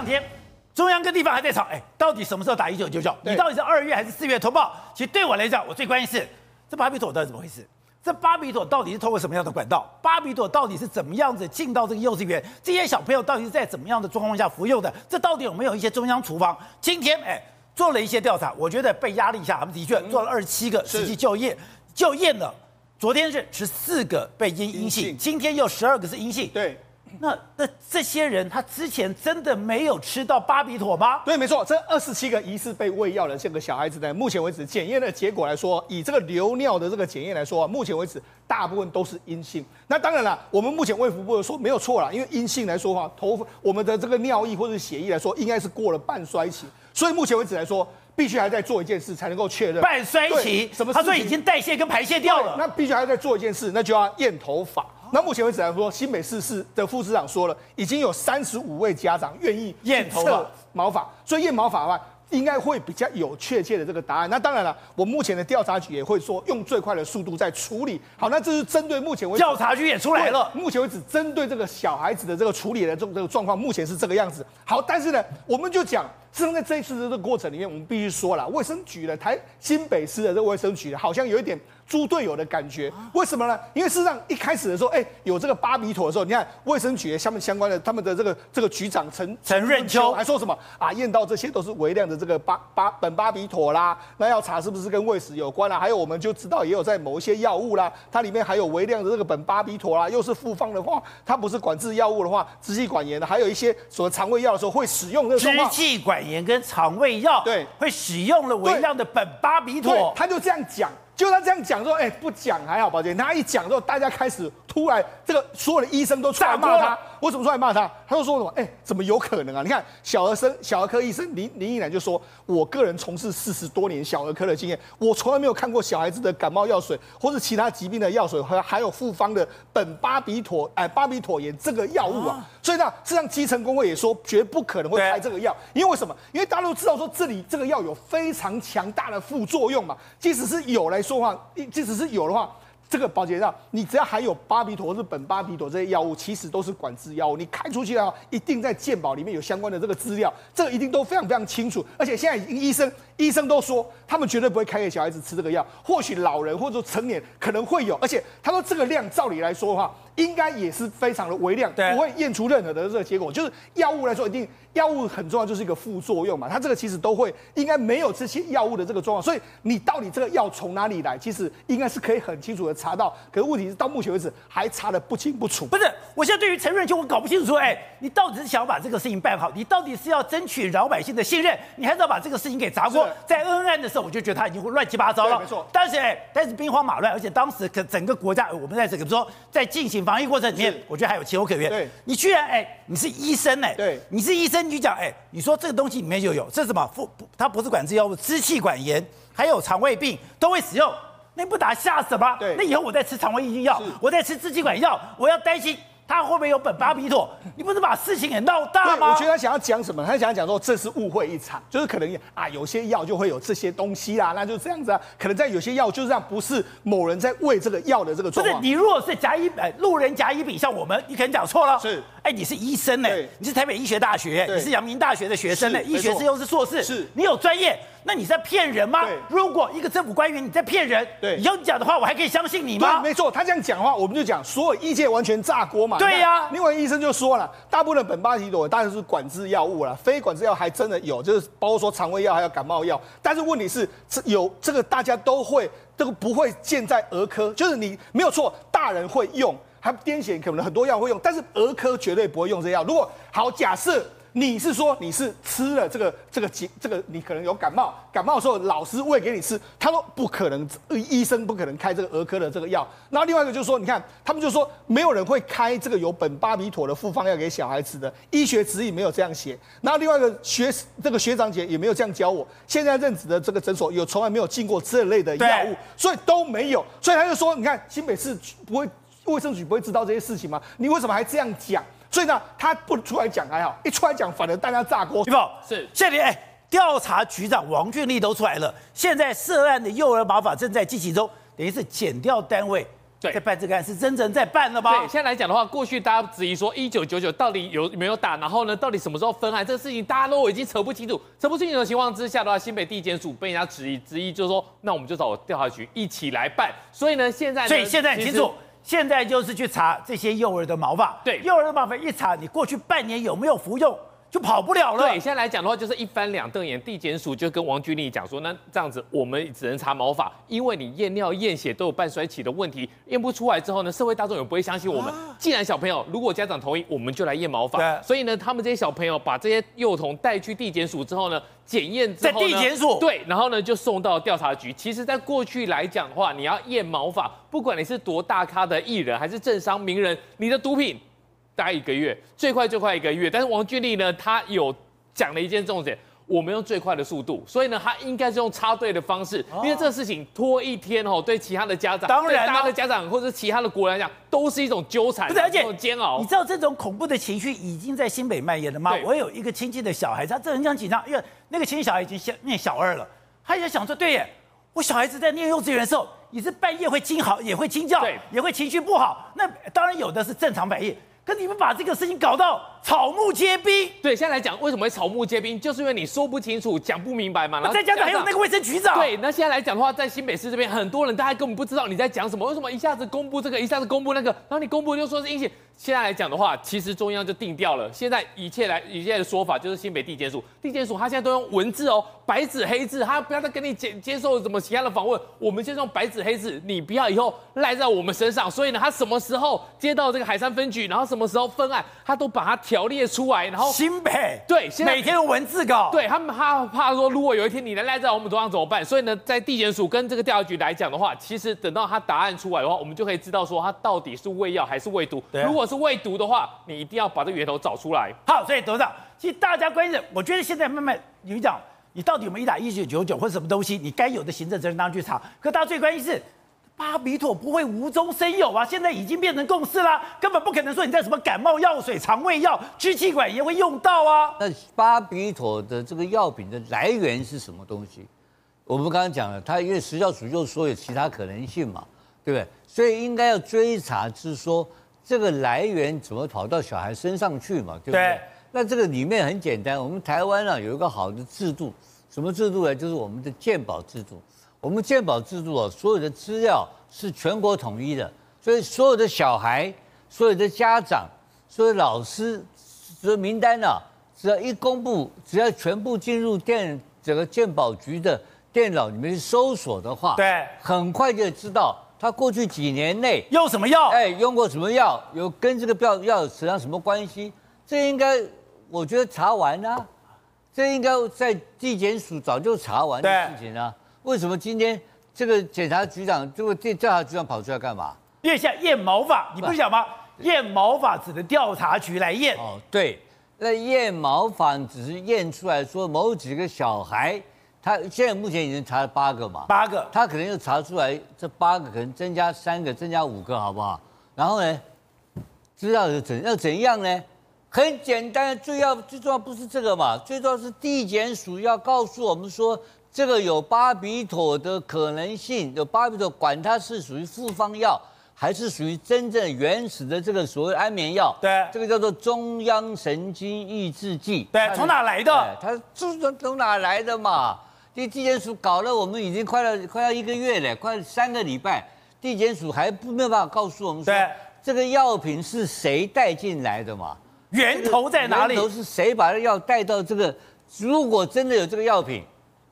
两天，中央跟地方还在吵，哎，到底什么时候打一九九九？你到底是二月还是四月通报？其实对我来讲，我最关心是这巴比妥到底怎么回事？这巴比妥到底是通过什么样的管道？巴比妥到底是怎么样子进到这个幼稚园？这些小朋友到底是在怎么样的状况下服用的？这到底有没有一些中央厨房？今天哎，做了一些调查，我觉得被压力下，他们的确做了二十七个实际就业，就验了。昨天是十四个被阴阴性，今天又十二个是阴性。对。那那这些人他之前真的没有吃到巴比妥吗？对，没错，这二十七个疑似被喂药的这个小孩子呢，目前为止检验的结果来说，以这个流尿的这个检验来说，目前为止大部分都是阴性。那当然了，我们目前卫福部说没有错了，因为阴性来说话，头我们的这个尿液或者血液来说，应该是过了半衰期，所以目前为止来说，必须还在做一件事才能够确认半衰期什么？他说已经代谢跟排泄掉了，那必须还在做一件事，那就要验头发。那目前为止来说，新北市市的副市长说了，已经有三十五位家长愿意验测毛发，所以验毛发的话，应该会比较有确切的这个答案。那当然了，我目前的调查局也会说，用最快的速度在处理。好，那这是针对目前为止调查局也出来了，目前为止针对这个小孩子的这个处理的这种这个状况，目前是这个样子。好，但是呢，我们就讲。事实上，在这一次的这个过程里面，我们必须说了，卫生局的台新北市的这个卫生局好像有一点猪队友的感觉。为什么呢？因为事实上一开始的时候，哎，有这个巴比妥的时候，你看卫生局下面相关的他们的这个这个局长陈陈润秋还说什么啊？验到这些都是微量的这个巴巴苯巴比妥啦，那要查是不是跟胃食有关啦？还有我们就知道也有在某一些药物啦，它里面含有微量的这个苯巴比妥啦，又是复方的话，它不是管制药物的话，支气管炎的，还有一些所谓肠胃药的时候会使用的支气管炎跟肠。胃药对，会使用了微量的苯巴比妥，他就这样讲，就他这样讲说，哎，不讲还好，宝杰，他一讲之后，大家开始突然这个所有的医生都大骂他。我怎么出来骂他？他就说什么？哎，怎么有可能啊？你看小儿生小儿科医生林林依然就说，我个人从事四十多年小儿科的经验，我从来没有看过小孩子的感冒药水或是其他疾病的药水和还有复方的苯巴比妥哎巴比妥盐这个药物啊。所以呢，事实上基层工会也说绝不可能会开这个药，因为为什么？因为大家都知道说这里这个药有非常强大的副作用嘛。即使是有来说的话，即使是有的话。这个保健上，你只要含有巴比妥或是苯巴比妥这些药物，其实都是管制药物。你开出去的话，一定在健保里面有相关的这个资料，这个一定都非常非常清楚。而且现在已经医生医生都说，他们绝对不会开给小孩子吃这个药。或许老人或者说成年可能会有，而且他说这个量照理来说的话，应该也是非常的微量，不会验出任何的这个结果。就是药物来说，一定药物很重要，就是一个副作用嘛。它这个其实都会应该没有这些药物的这个状况，所以你到底这个药从哪里来，其实应该是可以很清楚的查到。可是问题是到目前为止还查的不清不楚。不是，我现在对于陈润秋我搞不清楚说，哎，你到底是想把这个事情办好，你到底是要争取老百姓的信任，你还是要把这个事情给砸锅？在恩案的时候，我就觉得他已经会乱七八糟了。没错。但是哎，但是兵荒马乱，而且当时可整个国家，我们在这个说在进行防疫过程里面，我觉得还有情有可原。对。你居然哎，你是医生哎，对，你是医生，你就讲哎，你说这个东西里面就有，这是什么？不，它不是管制药物，支气管炎还有肠胃病都会使用，那不打吓死吗？对。那以后我在吃肠胃抑菌药，我在吃支气管药，我要担心。他会不会有本巴比妥？你不是把事情给闹大吗？我觉得他想要讲什么？他想要讲说这是误会一场，就是可能啊，有些药就会有这些东西啦，那就这样子啊。可能在有些药就是这样，不是某人在为这个药的这个状况。不是你如果是甲乙哎，路人甲乙丙，像我们，你可能讲错了。是，哎，你是医生呢，你是台北医学大学，你是阳明大学的学生呢，医学士又是硕士，是你有专业。那你在骗人吗？如果一个政府官员你在骗人，对，以后你讲的话我还可以相信你吗？没错，他这样讲的话，我们就讲所有医界完全炸锅嘛。对呀、啊，另外医生就说了，大部分的苯巴比妥当然是管制药物了，非管制药还真的有，就是包括说肠胃药还有感冒药。但是问题是，有这个大家都会，这个不会建在儿科，就是你没有错，大人会用，还癫痫可能很多药会用，但是儿科绝对不会用这药。如果好假设。你是说你是吃了这个这个疾这个你可能有感冒，感冒的时候老师喂给你吃，他说不可能，医生不可能开这个儿科的这个药。然后另外一个就是说，你看他们就说没有人会开这个有苯巴比妥的复方药给小孩子的，医学指引没有这样写。然后另外一个学这个学长姐也没有这样教我，现在任职的这个诊所有从来没有进过这类的药物，所以都没有。所以他就说，你看新北市不会卫生局不会知道这些事情吗？你为什么还这样讲？所以呢，他不出来讲还好，一出来讲，反而大家炸锅。对不？是，现在哎，调查局长王俊立都出来了。现在涉案的幼儿毛发正在进行中，等于是减掉单位对，在办这个案是真正在办了吗？对，现在来讲的话，过去大家质疑说一九九九到底有没有打，然后呢，到底什么时候分案，这个事情大家都已经扯不清楚，扯不清楚的情况之下的话，新北地检署被人家质疑，质疑就是说，那我们就找调查局一起来办。所以呢，现在，所以现在很清楚，现在就是去查这些幼儿的毛发，对，幼儿的毛发一查，你过去半年有没有服用？就跑不了了。对，现在来讲的话，就是一翻两瞪眼。地检署就跟王俊立讲说，那这样子我们只能查毛发，因为你验尿验血都有半衰期的问题，验不出来之后呢，社会大众也不会相信我们。啊、既然小朋友如果家长同意，我们就来验毛发。对所以呢，他们这些小朋友把这些幼童带去地检署之后呢，检验之后呢，在地检署对，然后呢就送到调查局。其实，在过去来讲的话，你要验毛发，不管你是多大咖的艺人还是政商名人，你的毒品大概一个月，最快最快一个月。但是王俊立呢，他有。讲了一件重点，我们用最快的速度，所以呢，他应该是用插队的方式，因为这个事情拖一天哦，对其他的家长，当然，大家的家长或者其他的国人来讲，都是一种纠缠，而且煎熬。你知道这种恐怖的情绪已经在新北蔓延了吗？我有一个亲戚的小孩，他这很紧张，因为那个亲戚小孩已经先念小二了，他也想说，对耶，我小孩子在念幼稚园的时候，也是半夜会惊嚎，也会惊叫，对也会情绪不好。那当然有的是正常反应。那你们把这个事情搞到草木皆兵。对，现在来讲，为什么会草木皆兵？就是因为你说不清楚，讲不明白嘛。然后再加上还有那个卫生局长。对，那现在来讲的话，在新北市这边，很多人大家根本不知道你在讲什么。为什么一下子公布这个，一下子公布那个？然后你公布就说是阴性。现在来讲的话，其实中央就定掉了。现在一切来一切的说法就是新北地检署，地检署他现在都用文字哦，白纸黑字，他不要再跟你接接受什么其他的访问，我们先用白纸黑字，你不要以后赖在我们身上。所以呢，他什么时候接到这个海山分局，然后什么时候分案，他都把它条列出来。然后新北对，现在每天用文字稿，对他们怕怕说，如果有一天你能赖在我们头上怎么办？所以呢，在地检署跟这个调查局来讲的话，其实等到他答案出来的话，我们就可以知道说他到底是喂药还是喂毒。对如果是喂毒的话，你一定要把这个源头找出来。好，所以董事长，其实大家关心，我觉得现在慢慢有讲，你到底有没有一打一九九九或者什么东西，你该有的行政责任当然去查。可大家最关心是，巴比妥不会无中生有啊？现在已经变成共识啦，根本不可能说你在什么感冒药水、肠胃药、支气管也会用到啊。那巴比妥的这个药品的来源是什么东西？我们刚刚讲了，它因为食药署又说有其他可能性嘛，对不对？所以应该要追查，是说。这个来源怎么跑到小孩身上去嘛？对不对？对，那这个里面很简单，我们台湾啊有一个好的制度，什么制度呢？就是我们的健保制度。我们健保制度啊，所有的资料是全国统一的，所以所有的小孩、所有的家长、所有的老师，这名单啊，只要一公布，只要全部进入电这个健保局的电脑里面搜索的话，对，很快就知道。他过去几年内用什么药？哎，用过什么药？有跟这个药药扯上什么关系？这应该，我觉得查完啊，这应该在地检署早就查完的事情啊。对为什么今天这个检察局长，这个调查局长跑出来干嘛？因为现在验毛发，你不是讲吗？验毛发只能调查局来验。哦，对，那验毛发只是验出来说某几个小孩。他现在目前已经查了八个嘛，八个，他可能又查出来这八个可能增加三个，增加五个，好不好？然后呢，知道是怎要怎样呢？很简单，最要最重要不是这个嘛，最重要是地检署要告诉我们说，这个有巴比妥的可能性，有巴比妥，管它是属于复方药，还是属于真正原始的这个所谓安眠药？对，这个叫做中央神经抑制剂。对，从哪来的？它是从从哪来的嘛？地地检署搞了，我们已经快要快要一个月了，快三个礼拜，地检署还不没有办法告诉我们说，对这个药品是谁带进来的嘛？源头在哪里？源头是谁把这药带到这个？如果真的有这个药品，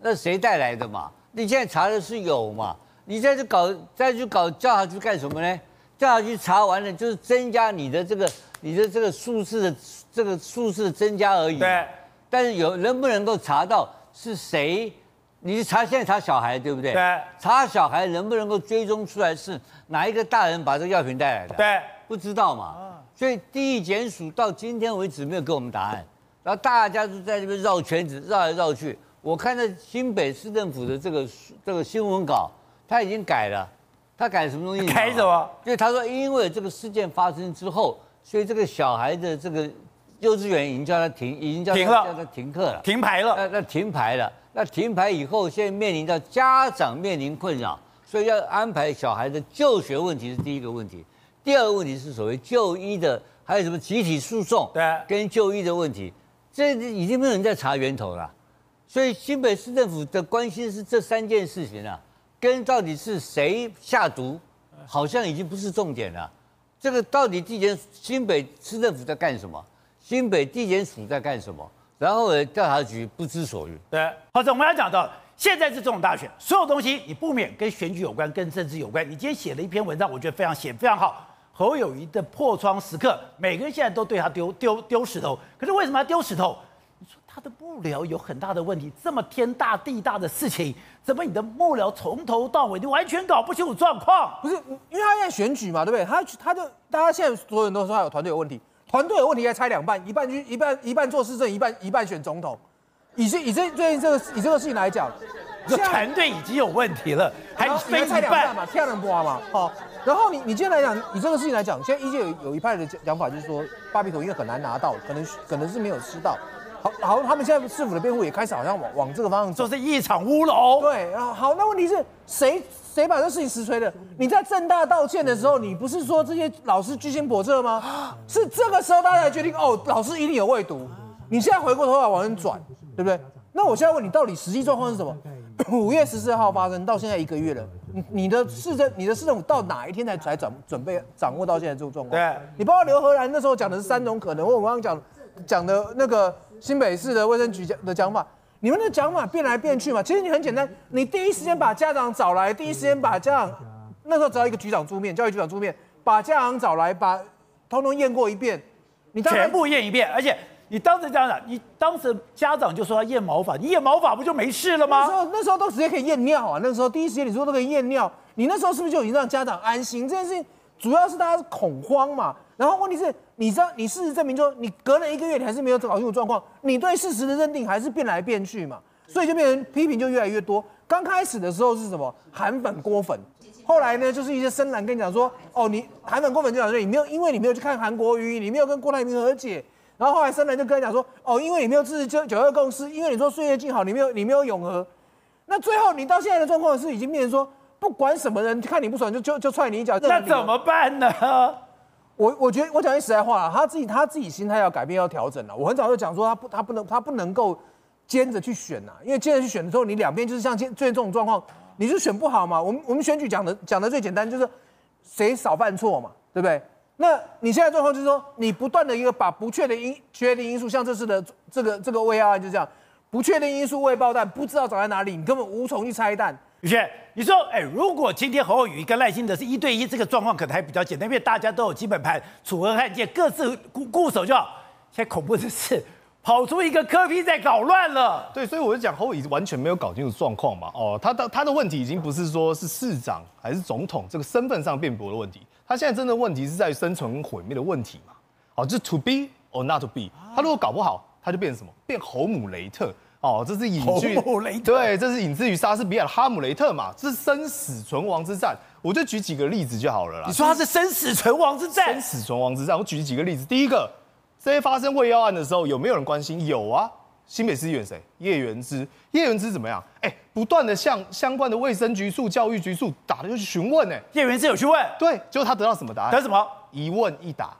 那谁带来的嘛？你现在查的是有嘛？你再去搞再去搞叫他去干什么呢？叫他去查完了就是增加你的这个你的这个数字的这个数字的增加而已。对，但是有能不能够查到是谁？你查现在查小孩对不对？对。查小孩能不能够追踪出来是哪一个大人把这个药品带来的？对。不知道嘛。所以地检署到今天为止没有给我们答案，然后大家都在这边绕圈子，绕来绕去。我看到新北市政府的这个这个新闻稿，他已经改了。他改什么东西？改什么？因为他说，因为这个事件发生之后，所以这个小孩的这个幼稚园已经叫他停，已经叫他停了，叫他停课了，停牌了。那那停牌了。那停牌以后，现在面临到家长面临困扰，所以要安排小孩的就学问题是第一个问题。第二个问题是所谓就医的，还有什么集体诉讼，对，跟就医的问题，这已经没有人在查源头了。所以新北市政府的关心是这三件事情啊，跟到底是谁下毒，好像已经不是重点了。这个到底地检新北市政府在干什么？新北地检署在干什么？然后呢，调查局不知所云。对，好，我们要讲到现在是这种大选，所有东西你不免跟选举有关，跟政治有关。你今天写了一篇文章，我觉得非常写非常好。侯友宜的破窗时刻，每个人现在都对他丢丢丢石头。可是为什么要丢石头？的幕僚有很大的问题，这么天大地大的事情，怎么你的幕僚从头到尾你完全搞不清楚状况？不是，因为他现在选举嘛，对不对？他他就大家现在所有人都说他有团队有问题，团队有问题，应该拆两半，一半去一半一半做市政，一半一半选总统。以这以这最近这个以这个事情来讲，这团队已经有问题了，还分拆两半嘛，跳两波嘛，好。然后你你今天来讲，以这个事情来讲，现在一界有有一派的讲法，就是说巴比妥因为很难拿到，可能可能是没有吃到。好，好，他们现在市府的辩护也开始好像往往这个方向走，这是一场乌龙。对，然后好，那问题是谁谁把这事情实锤的？你在正大道歉的时候，你不是说这些老师居心叵测吗？是这个时候大家才决定哦，老师一定有未读。你现在回过头来往前转，对不对？那我现在问你，到底实际状况是什么？五月十四号发生到现在一个月了，你你的市政你的市政府到哪一天才才准准备掌握到现在这种状况？对，你包括刘和然那时候讲的是三种可能，我刚刚讲讲的那个新北市的卫生局讲的讲法，你们的讲法变来变去嘛？其实你很简单，你第一时间把家长找来，第一时间把家长那时候只要一个局长出面，教育局长出面，把家长找来，把通通验过一遍，你全部验一遍，而且。你当时家长，你当时家长就说要验毛发，你验毛发不就没事了吗？那时候那时候都直接可以验尿啊，那时候第一时间你说都可以验尿，你那时候是不是就已经让家长安心？这件事情主要是大家恐慌嘛。然后问题是，你知道你事实证明说，你隔了一个月你还是没有搞清楚状况，你对事实的认定还是变来变去嘛，所以就变成批评就越来越多。刚开始的时候是什么韩粉郭粉，后来呢就是一些深蓝跟你讲说，哦你韩粉郭粉就讲说你没有，因为你没有去看韩国瑜，你没有跟郭台铭和解。然后后来深蓝就跟他讲说，哦，因为你没有支持九九二共识，因为你说岁月静好，你没有你没有永和，那最后你到现在的状况是已经变成说，不管什么人看你不爽就就就踹你一脚，那怎么办呢？我我觉得我讲句实在话，他自己他自己心态要改变要调整了。我很早就讲说他不他不能他不能够兼着去选呐，因为兼着去选的时候，你两边就是像现最近这种状况，你就选不好嘛。我们我们选举讲的讲的最简单就是谁少犯错嘛，对不对？那你现在状况就是说，你不断的一个把不确定因确定因素，像这次的这个这个胃药案就这样，不确定因素未爆弹，不知道长在哪里，你根本无从去拆弹。宇轩，你说，哎，如果今天侯友跟赖清德是一对一，这个状况可能还比较简单，因为大家都有基本盘，楚河汉界，各自固固守就好。现在恐怖的是。跑出一个柯 P 在搞乱了，对，所以我就讲侯友宜完全没有搞清楚状况嘛。哦，他的他的问题已经不是说是市长还是总统这个身份上辩驳的问题，他现在真的问题是在生存毁灭的问题嘛。哦，就是 to be or not to be，他如果搞不好，他就变成什么？变侯姆雷特。哦，这是引据，侯姆雷特，对，这是引自于莎士比亚的哈姆雷特嘛，这是生死存亡之战。我就举几个例子就好了啦。你说它是生死存亡之战？生死存亡之战，我举几个例子。第一个。这些发生喂药案的时候，有没有人关心？有啊，新北市议员谁？叶元之。叶元之怎么样？哎，不断的向相关的卫生局处、教育局处打的就去询问呢。叶元之有去问，对，结果他得到什么答案？得什么？一问一答，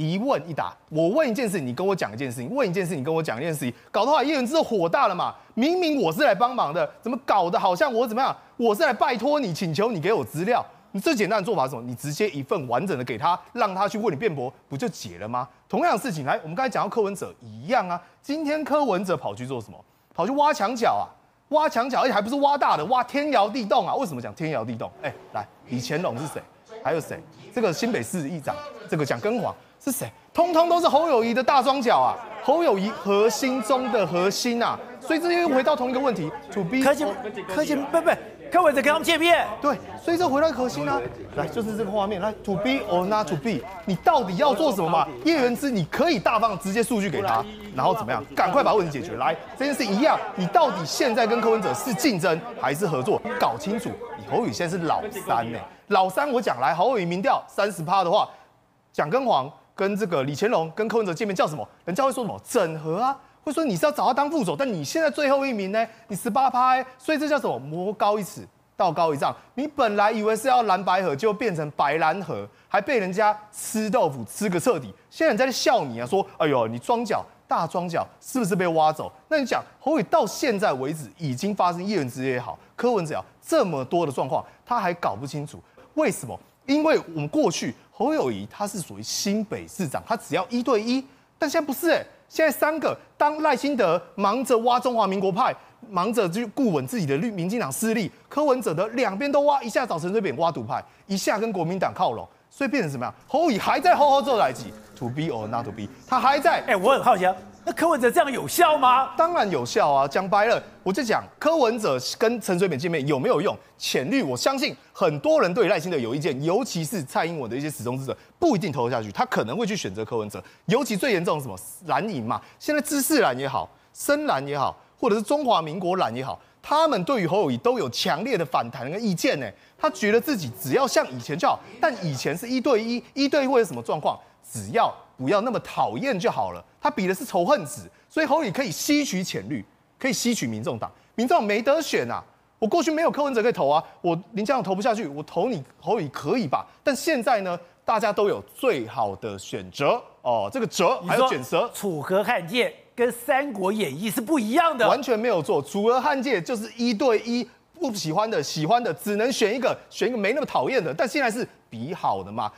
一问一答。我问一件事，你跟我讲一件事情；问一件事，你跟我讲一件事情。搞得话，叶文之火大了嘛？明明我是来帮忙的，怎么搞得好像我怎么样？我是来拜托你，请求你给我资料。你最简单的做法是什么？你直接一份完整的给他，让他去为你辩驳，不就解了吗？同样的事情，来，我们刚才讲到柯文哲一样啊。今天柯文哲跑去做什么？跑去挖墙脚啊，挖墙脚，而且还不是挖大的，挖天摇地动啊。为什么讲天摇地动？哎，来，李乾隆是谁？还有谁？这个新北市议长，这个蒋根煌是谁？通通都是侯友谊的大双脚啊，侯友谊核心中的核心啊。所以这又回到同一个问题，to be，柯金，柯金，不不。柯文哲跟他们见面，对，所以这回到核心啊，来就是这个画面，来 to be or not to be，你到底要做什么嘛？叶元之，你可以大方直接数据给他，然后怎么样？赶快把问题解决。来，这件事一样，你到底现在跟柯文哲是竞争还是合作？搞清楚。你侯友宜现在是老三呢，老三我讲来，侯友宜民调三十趴的话，蒋根黄跟这个李乾龙跟柯文哲见面叫什么？人家会说什么？整合啊。会说你是要找他当副手，但你现在最后一名呢？你十八趴，所以这叫什么？魔高一尺，道高一丈。你本来以为是要蓝白合，就变成白蓝合，还被人家吃豆腐吃个彻底。现在人在笑你啊，说：“哎呦，你装脚大庄脚是不是被挖走？”那你讲侯伟到现在为止已经发生叶文之也好，柯文哲啊这么多的状况，他还搞不清楚为什么？因为我们过去侯友宜他是属于新北市长，他只要一对一，但现在不是哎、现在三个，当赖清德忙着挖中华民国派，忙着就顾稳自己的绿民进党势力，柯文哲的两边都挖，一下找陈水扁挖独派，一下跟国民党靠拢，所以变成什么样？侯友宜还在好好做代志，to be or not to be，他还在。哎，我很好奇啊。那柯文哲这样有效吗？当然有效啊！讲白了，我就讲柯文哲跟陈水扁见面有没有用？浅绿，我相信很多人对赖清德有意见，尤其是蔡英文的一些死忠之者，不一定投下去，他可能会去选择柯文哲。尤其最严重的什么蓝营嘛，现在知识蓝也好，深蓝也好，或者是中华民国蓝也好，他们对于侯友宜都有强烈的反弹跟意见呢。他觉得自己只要像以前就好，但以前是一对一，一对一会有什么状况？只要不要那么讨厌就好了。他比的是仇恨值，所以侯友可以吸取浅绿，可以吸取民众党。民众党没得选啊！我过去没有柯文哲可以投啊，我林佳龙投不下去，我投你侯友可以吧？但现在呢，大家都有最好的选择哦。这个折还有卷舌，楚河汉界跟《三国演义》是不一样的，完全没有错。楚河汉界就是一对一，不喜欢的、喜欢的，只能选一个，选一个没那么讨厌的。但现在是比好的嘛。